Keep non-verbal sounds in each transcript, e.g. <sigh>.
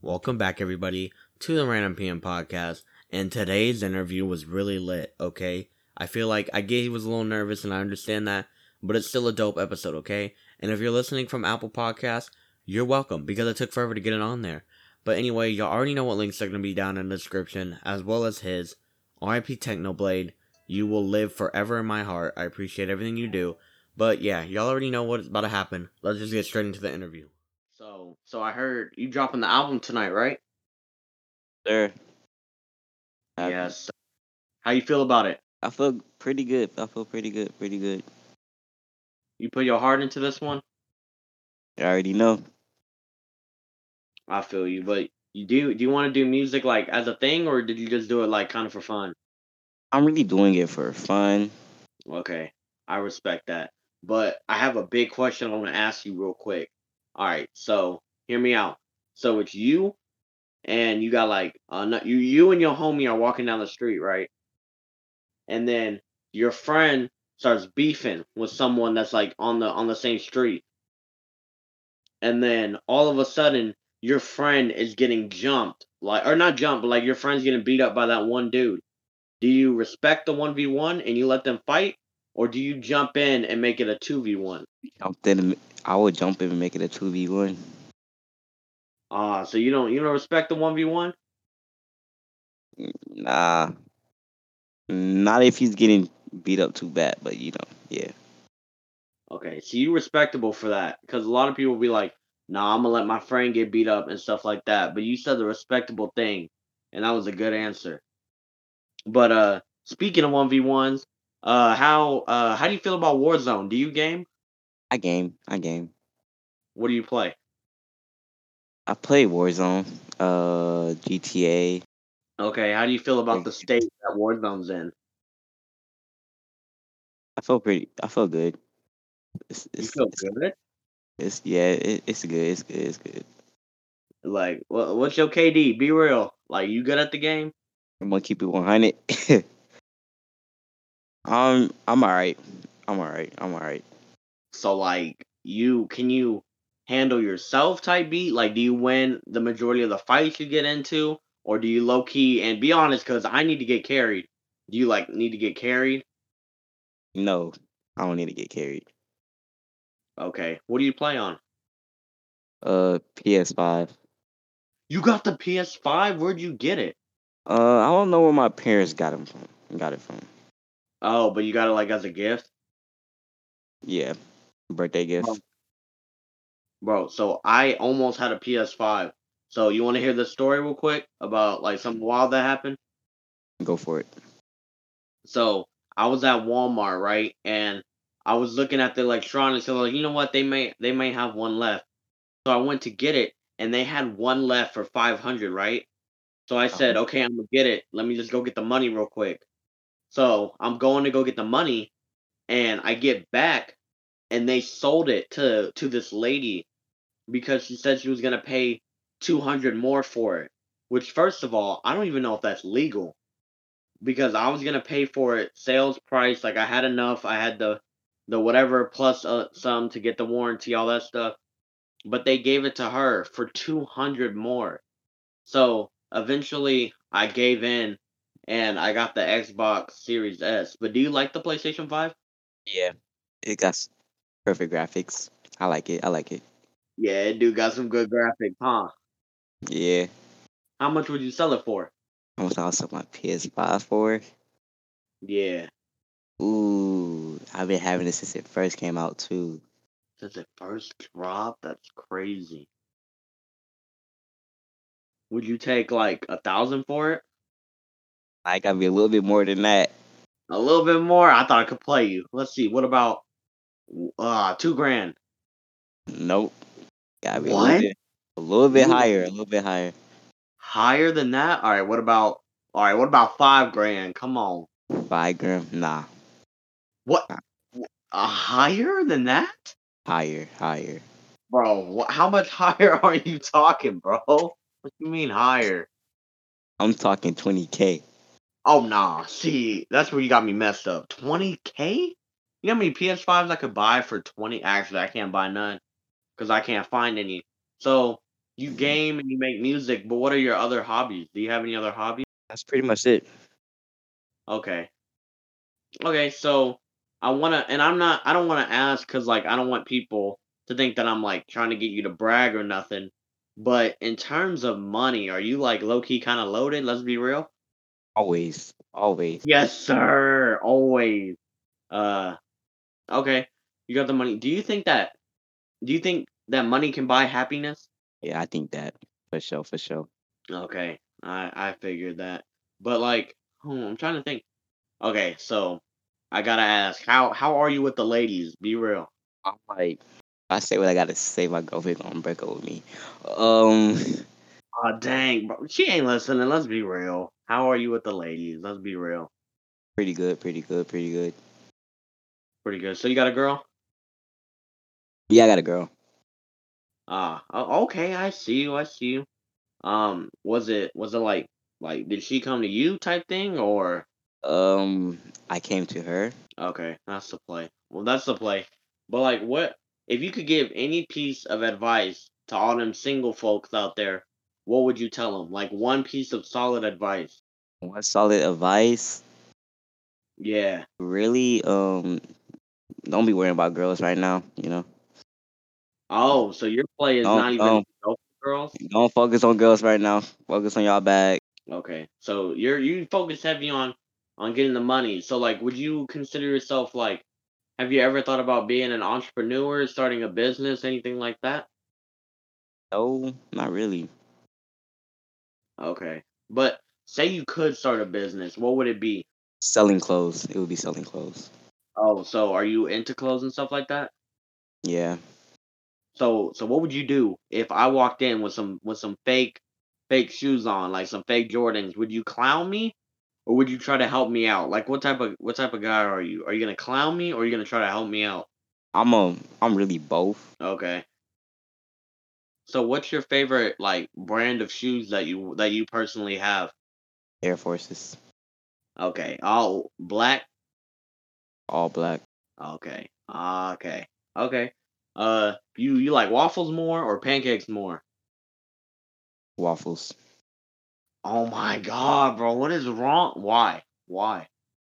Welcome back, everybody, to the Random PM podcast. And today's interview was really lit, okay? I feel like I he was a little nervous, and I understand that, but it's still a dope episode, okay? And if you're listening from Apple Podcasts, you're welcome because it took forever to get it on there. But anyway, y'all already know what links are to be down in the description, as well as his. RIP Technoblade, you will live forever in my heart. I appreciate everything you do. But yeah, y'all already know what's about to happen. Let's just get straight into the interview. So, so I heard you dropping the album tonight, right? Sir. Yes. How you feel about it? I feel pretty good. I feel pretty good. Pretty good. You put your heart into this one? I already know. I feel you, but you do do you want to do music like as a thing or did you just do it like kind of for fun? I'm really doing it for fun. Okay. I respect that. But I have a big question I want to ask you real quick. All right, so hear me out. So it's you and you got like uh you you and your homie are walking down the street, right? And then your friend starts beefing with someone that's like on the on the same street. And then all of a sudden your friend is getting jumped, like or not jumped, but like your friend's getting beat up by that one dude. Do you respect the 1v1 and you let them fight or do you jump in and make it a 2v1? Jumped in. I would jump in and make it a two v one. Ah, so you don't you don't respect the 1v1? Nah. Not if he's getting beat up too bad, but you know, yeah. Okay, so you respectable for that because a lot of people be like, "Nah, I'm gonna let my friend get beat up and stuff like that." But you said the respectable thing, and that was a good answer. But uh, speaking of one v ones, uh, how uh how do you feel about Warzone? Do you game? I game. I game. What do you play? I play Warzone, uh, GTA. Okay, how do you feel about the state that Warzone's in? I feel pretty. I feel good. It's, You feel it's, good? it's yeah. It, it's good. It's good. It's good. Like, what what's your KD? Be real. Like, you good at the game? I'm gonna keep it 100. <laughs> um, I'm alright. I'm alright. I'm alright. So like you can you handle yourself type beat? Like do you win the majority of the fights you get into? Or do you low key and be honest, cause I need to get carried. Do you like need to get carried? No, I don't need to get carried. Okay. What do you play on? Uh, PS5. You got the PS5? Where'd you get it? Uh, I don't know where my parents got them from. Got it from. Oh, but you got it like as a gift? Yeah, birthday gift. Oh. Bro, so I almost had a PS5. So you wanna hear the story real quick about like something wild that happened? Go for it. So I was at Walmart, right? And I was looking at the electronics and like, you know what, they may they may have one left. So I went to get it and they had one left for five hundred, right? So I uh-huh. said, okay, I'm gonna get it. Let me just go get the money real quick. So I'm going to go get the money and I get back and they sold it to to this lady because she said she was gonna pay two hundred more for it. Which first of all, I don't even know if that's legal because I was gonna pay for it sales price. Like I had enough. I had the the whatever plus uh, some to get the warranty, all that stuff. But they gave it to her for two hundred more. So eventually, I gave in and I got the Xbox Series S. But do you like the PlayStation Five? Yeah, it got perfect graphics. I like it. I like it. Yeah, it do got some good graphics, huh? Yeah, How much would you sell it for? I was also my PS5 for. Yeah, Ooh, I've been having it since it first came out too. since it first dropped, that's crazy. Would you take like a thousand for it? I gotta be a little bit more than that. A little bit more? I thought I could play you. Let's see. What about uh two grand? Nope. Gotta be a What? little bit, a little bit higher. A little bit higher. Higher than that? All right. What about? All right. What about five grand? Come on. Five grand? Nah, What? A higher than that, higher, higher. bro? Wh- how much <laughs> higher are you talking, bro? What do you mean higher? I'm talking 20k. Oh nah. See, that's where you got me messed up. Twenty k? You know how many PS5s I could buy for twenty? Actually, I can't buy none because I can't find any. So You mm-hmm. game and you make music, but what are your other hobbies? Do you have any other hobbies? That's pretty much it. Okay. Okay, so I wanna, and I'm not, I don't want to ask because like I don't want people to think that I'm like trying to get you to brag or nothing. But in terms of money, are you like low key kind of loaded? Let's be real. Always, always. Yes, sir. Always. Uh, okay. You got the money. Do you think that? Do you think that money can buy happiness? Yeah, I think that for sure, for sure. Okay, I I figured that. But like, I'm trying to think. Okay, so I gotta ask, how how are you with the ladies? Be real. I'm like, I say what I gotta say. My girlfriend gonna break up with me. Um, Oh dang, bro. She ain't listening. Let's be real. How are you with the ladies? Let's be real. pretty good, pretty good, pretty good. Pretty good. So you got a girl? Yeah, I got a girl. Ah, okay. I see you. I see you. Um, was it was it like like did she come to you type thing or? Um, I came to her. Okay, that's the play. Well, that's the play. But like, what if you could give any piece of advice to all them single folks out there? What would you tell them? Like one piece of solid advice. One solid advice. Yeah. Really, um, don't be worrying about girls right now. You know, Oh, so your play is don't not even don't girls? don't focus on girls right now. Focus on y'all bag. Okay. So you're you focus heavy on on getting the money. So like, would you consider yourself like? Have you ever thought about being an entrepreneur, starting a business, anything like that? No, not really. Okay. But say you could start a business, what would it be? Selling clothes. It would be selling clothes. Oh, so are you into clothes and stuff like that? Yeah. So so what would you do if I walked in with some with some fake fake shoes on, like some fake Jordans? Would you clown me or would you try to help me out? Like what type of what type of guy are you? Are you gonna clown me or are you gonna try to help me out? I'm a. I'm really both. Okay. So what's your favorite like brand of shoes that you that you personally have? Air Forces. Okay. All black? All black. Okay. Okay. Okay. Uh you you like waffles more or pancakes more? Waffles. Oh my god, bro. What is wrong? Why? Why?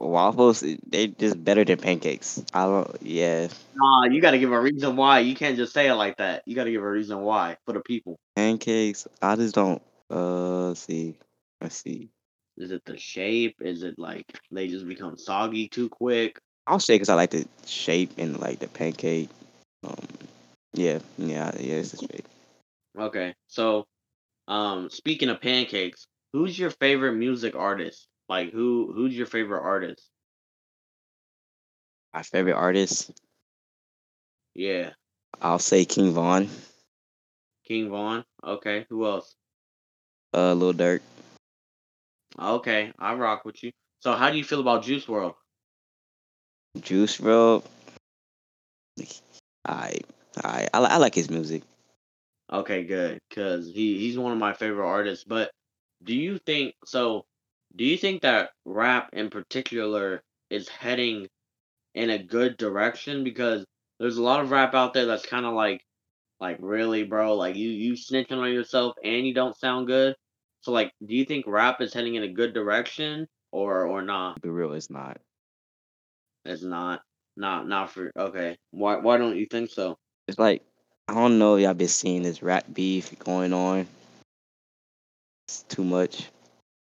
Waffles. They just better than pancakes. I don't. Yeah. Nah, you got to give a reason why. You can't just say it like that. You got to give a reason why for the people. Pancakes. I just don't. Uh. Let's see. Let's see. Is it the shape? Is it like they just become soggy too quick? I'll say because I like the shape and like the pancake. Um. Yeah. Yeah. Yeah. It's the shape. Okay. So, um, speaking of pancakes, who's your favorite music artist? Like who who's your favorite artist? My favorite artist. Yeah, I'll say King Von. King Von. Okay. Who else? Uh. Lil Durk. Okay, I rock with you. So, how do you feel about Juice WRLD? Juice WRLD. I. I. I, I like his music. Okay, good, cause he he's one of my favorite artists. But do you think so? Do you think that rap in particular is heading in a good direction? Because there's a lot of rap out there that's kind of like, like really, bro, like you you snitching on yourself and you don't sound good. So like, do you think rap is heading in a good direction or or not? Be real, it's not. It's not, not not for okay. Why why don't you think so? It's like I don't know. Y'all been seeing this rap beef going on. It's too much.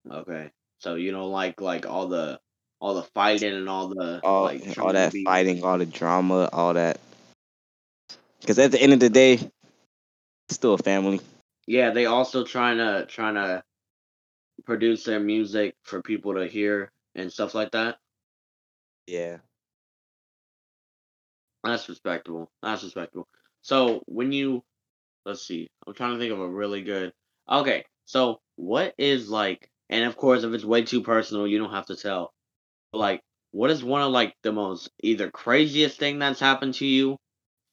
Okay, so you don't like like all the all the fighting and all the all like all that be fighting, all the drama, all that. Because at the end of the day, it's still a family. Yeah, they also trying to trying to produce their music for people to hear and stuff like that. Yeah. That's respectable. That's respectable. So when you let's see, I'm trying to think of a really good. Okay, so what is like, and of course, if it's way too personal, you don't have to tell. But like, what is one of like the most either craziest thing that's happened to you,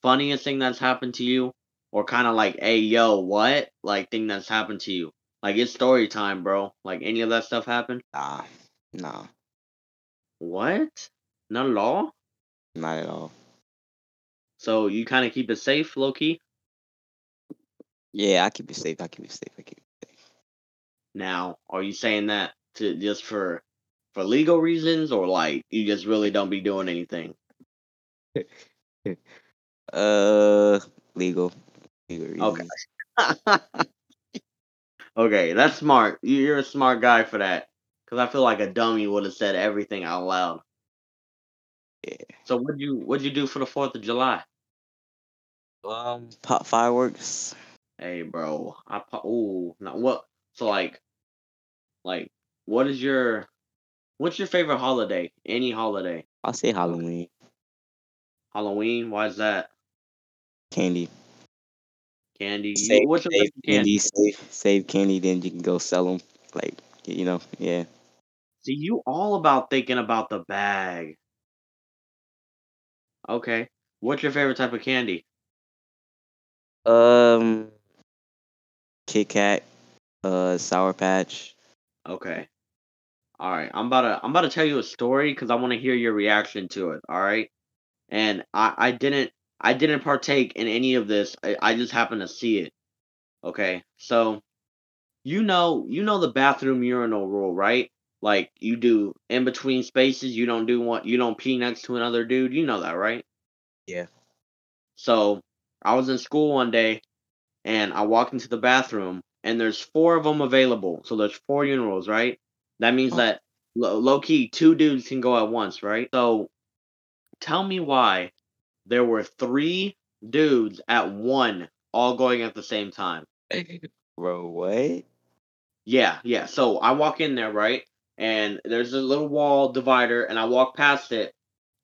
funniest thing that's happened to you, or kind of like, hey, yo, what like thing that's happened to you? Like it's story time, bro. Like any of that stuff happened? Nah. Nah. What? Not at all. Not at all. So you kind of keep it safe, low key. Yeah, I keep it safe. I keep it safe. I keep it Now, are you saying that to just for for legal reasons or like you just really don't be doing anything? <laughs> Uh, legal. Legal Okay. reasons. <laughs> okay, that's smart. You- You're a smart guy for that. Cause I feel like a dummy would have said everything out loud. Yeah. So what'd you what'd you do for the Fourth of July? Um, pop fireworks. Hey, bro. I po- ooh, now what? So like, like, what is your what's your favorite holiday? Any holiday? I'll say Halloween. Halloween? Why is that? Candy. Candy? You, Save, what's your save candy? candy. Save, save candy. Then you can go sell them. Like you know, yeah. See, you all about thinking about the bag. Okay. What's your favorite type of candy? Um, Kit Kat. Uh, Sour Patch. Okay. All right. I'm about to I'm about to tell you a story because I want to hear your reaction to it. All right. And I I didn't I didn't partake in any of this. I, I just happened to see it. Okay. So you know you know the bathroom urinal rule, right? Like you do in between spaces. You don't do one. You don't pee next to another dude. You know that, right? Yeah. So I was in school one day and I walked into the bathroom and there's four of them available. So there's four urinals, right? That means Oh. that low, low key two dudes can go at once, right? So tell me why there were three dudes at one all going at the same time. <laughs> Bro, what? Yeah, yeah. So I walk in there, right? And there's a little wall divider, and I walk past it.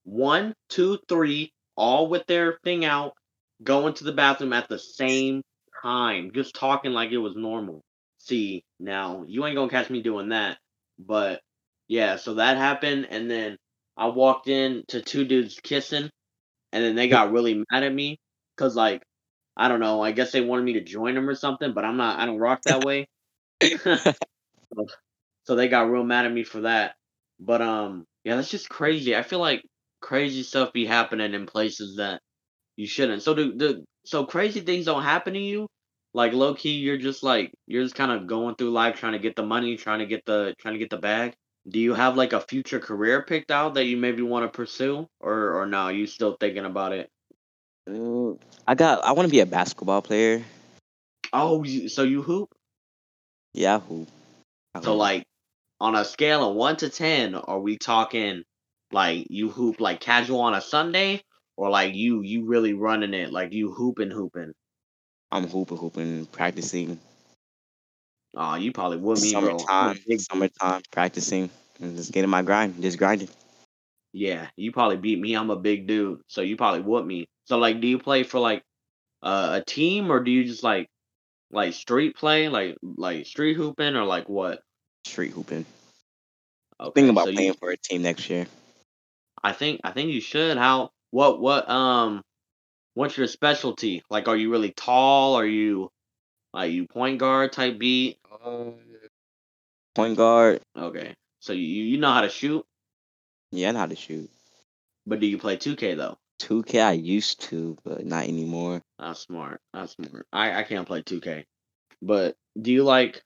One, two, three, all with their thing out, going to the bathroom at the same time, just talking like it was normal. See, now you ain't gonna catch me doing that. But yeah, so that happened, and then I walked in to two dudes kissing, and then they got really mad at me because, like, I don't know, I guess they wanted me to join them or something, but I'm not, I don't rock that way. <laughs> <laughs> so they got real mad at me for that. But um, yeah, that's just crazy. I feel like crazy stuff be happening in places that you shouldn't. So do the so crazy things don't happen to you. Like low key, you're just like you're just kind of going through life trying to get the money, trying to get the trying to get the bag. Do you have like a future career picked out that you maybe want to pursue, or or no? You still thinking about it? Mm, I got. I want to be a basketball player. Oh, you, so you hoop? Yahoo. So like on a scale of one to ten, are we talking like you hoop like casual on a Sunday, or like you you really running it like you hooping hooping? I'm hooping, hooping, practicing. Oh, you probably would bro. A Summertime, big- summertime, practicing, and just getting my grind, just grinding. Yeah, you probably beat me. I'm a big dude, so you probably would me. So like, do you play for like uh, a team, or do you just like like street play, like like street hooping, or like what? Street hooping. Okay, Thinking about so you- playing for a team next year. I think I think you should. How what what um what's your specialty? Like are you really tall? Are you like you point guard type beat? Point guard. Okay. So you you know how to shoot, Yeah, I know how to shoot. but do you play 2K though? 2K, I used to, but not anymore. That's smart. That's smart. I I can't play 2K. But do you like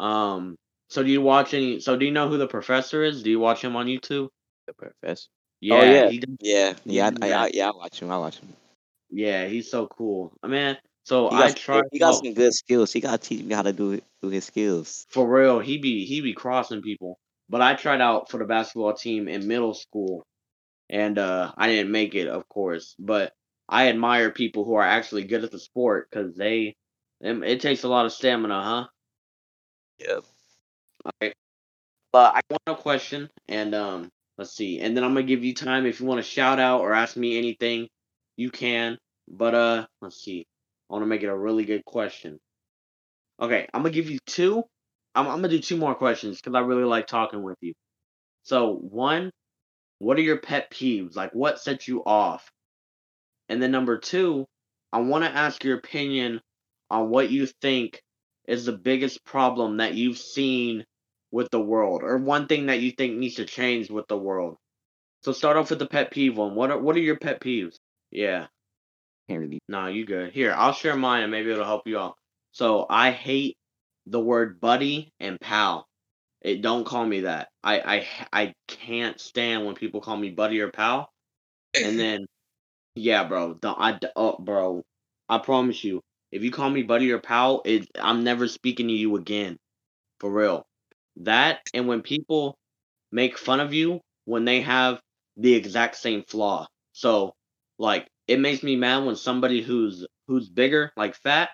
um so do you watch any so do you know who the professor is? Do you watch him on YouTube? The professor. Yeah, yeah. he does- Yeah, yeah, I, I, yeah. I watch him. I watch him. Yeah, he's so cool. I mean, so He I got, tried he got some good skills. He got to teach me how to do it, do his skills. For real, he be he be crossing people. But I tried out for the basketball team in middle school, and uh, I didn't make it, of course. But I admire people who are actually good at the sport because they, it takes a lot of stamina, huh? Yep. Alright. But I want a question, and um, let's see, and then I'm gonna give you time if you want to shout out or ask me anything, you can. But uh, let's see, I want to make it a really good question. Okay, I'm gonna give you two. I'm, I'm gonna do two more questions because I really like talking with you. So one, what are your pet peeves? Like, what sets you off? And then number two, I want to ask your opinion on what you think is the biggest problem that you've seen with the world, or one thing that you think needs to change with the world. So start off with the pet peeve one. What are what are your pet peeves? Yeah. Can't really. No, you good. Here, I'll share mine and maybe it'll help you out. So I hate the word buddy and pal. It don't call me that. I I I can't stand when people call me buddy or pal. And <laughs> then, yeah, bro. Don't I? Oh, bro. I promise you, if you call me buddy or pal, it I'm never speaking to you again. For real. That and when people make fun of you when they have the exact same flaw. So, like, it makes me mad when somebody who's who's bigger, like fat,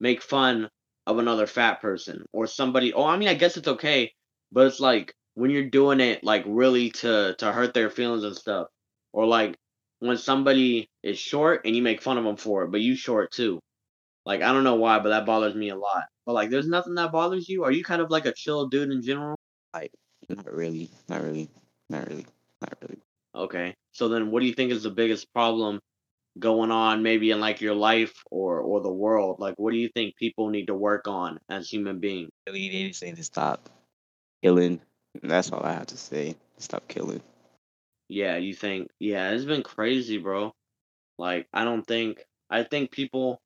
make fun of another fat person or somebody. Oh, I mean, I guess it's okay, but it's like when you're doing it like really to to hurt their feelings and stuff, or like when somebody is short and you make fun of them for it, but you short too. Like I don't know why, but that bothers me a lot. But like, there's nothing that bothers you. Are you kind of like a chill dude in general? Like, not really, not really, not really, not really. Okay. So then, what do you think is the biggest problem going on, maybe in like your life or or the world? Like, what do you think people need to work on as human beings? Really, they just need to stop killing. That's all I have to say. Stop killing. Yeah, you think? Yeah, it's been crazy, bro. Like, I don't think. I think people.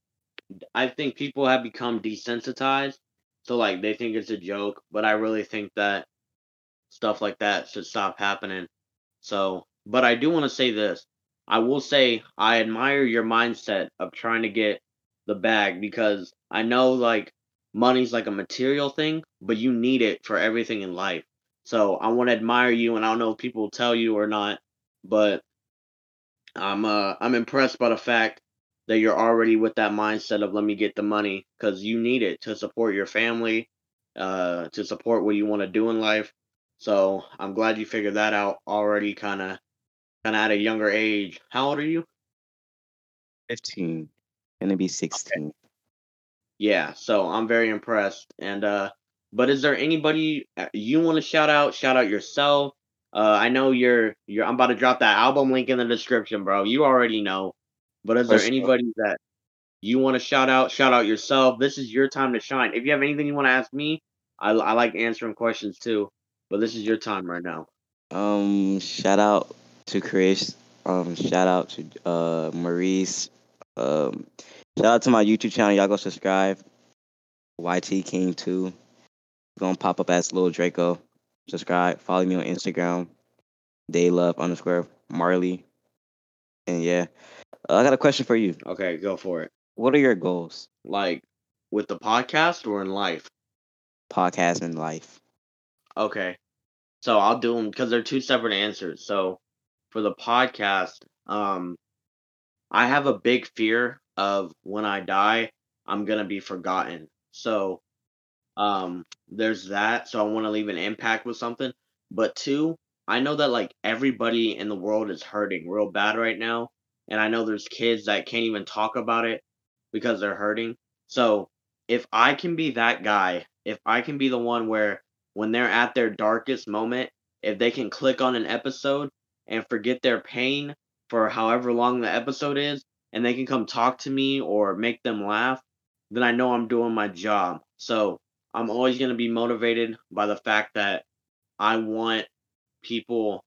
I think people have become desensitized. So like they think it's a joke, but I really think that stuff like that should stop happening. So, but I do want to say this. I will say I admire your mindset of trying to get the bag because I know like money's like a material thing, but you need it for everything in life. So I want to admire you, and I don't know if people tell you or not, but I'm uh I'm impressed by the fact that you're already with that mindset of let me get the money because you need it to support your family, uh, to support what you want to do in life. So I'm glad you figured that out already, kind of, kind of at a younger age. How old are you? Fifteen. Gonna be Okay. sixteen. Yeah. So I'm very impressed. And uh, but is there anybody uh, you want to shout out? Shout out yourself. Uh, I know you're you're. I'm about to drop that album link in the description, bro. You already know. But is there sure. anybody that you want to shout out? Shout out yourself. This is your time to shine. If you have anything you want to ask me, I I like answering questions too. But this is your time right now. Um, shout out to Chris. Um, shout out to uh Maurice. Um, shout out to my YouTube channel. Y'all go subscribe. YT King Two. Gonna pop up as Lil Draco. Subscribe. Follow me on Instagram. Theyluv underscore Marley. And yeah, uh, I got a question for you. Okay, go for it. What are your goals? Like with the podcast or in life? Podcast and life. Okay. So I'll do them because they're two separate answers. So for the podcast, um, I have a big fear of when I die, I'm gonna be forgotten. So um, there's that. So I want to leave an impact with something. But two, I know that like everybody in the world is hurting real bad right now, and I know there's kids that can't even talk about it because they're hurting. So if I can be that guy, if I can be the one where when they're at their darkest moment, if they can click on an episode and forget their pain for however long the episode is, and they can come talk to me or make them laugh, then I know I'm doing my job. So I'm always going to be motivated by the fact that I want people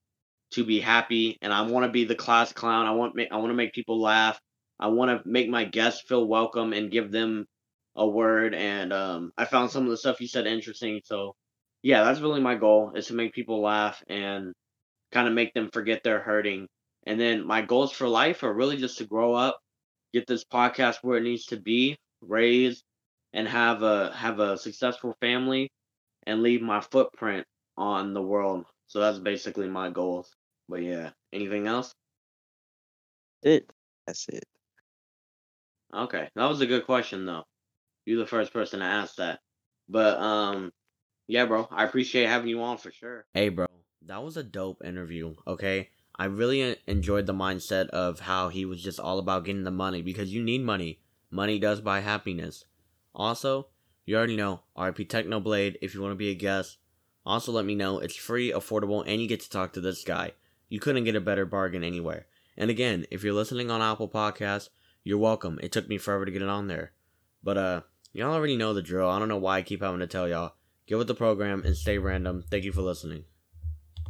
to be happy and I want to be the class clown. I want I want to make people laugh. I want to make my guests feel welcome and give them a word and um I found some of the stuff you said interesting. So yeah, that's really my goal is to make people laugh and kind of make them forget they're hurting. And then my goals for life are really just to grow up, get this podcast where it needs to be, raise and have a have a successful family and leave my footprint on the world. So that's basically my goals. But yeah, anything else? It. That's it. Okay, that was a good question though. You're the first person to ask that. But um yeah, bro, I appreciate having you on for sure. Hey, bro, that was a dope interview, okay? I really enjoyed the mindset of how he was just all about getting the money because you need money. Money does buy happiness. Also, you already know, RP Technoblade if you want to be a guest. Also, let me know. It's free, affordable, and you get to talk to this guy. You couldn't get a better bargain anywhere. And again, if you're listening on Apple Podcasts, you're welcome. It took me forever to get it on there. But uh y'all already know the drill. I don't know why I keep having to tell y'all. Get with the program and stay random. Thank you for listening.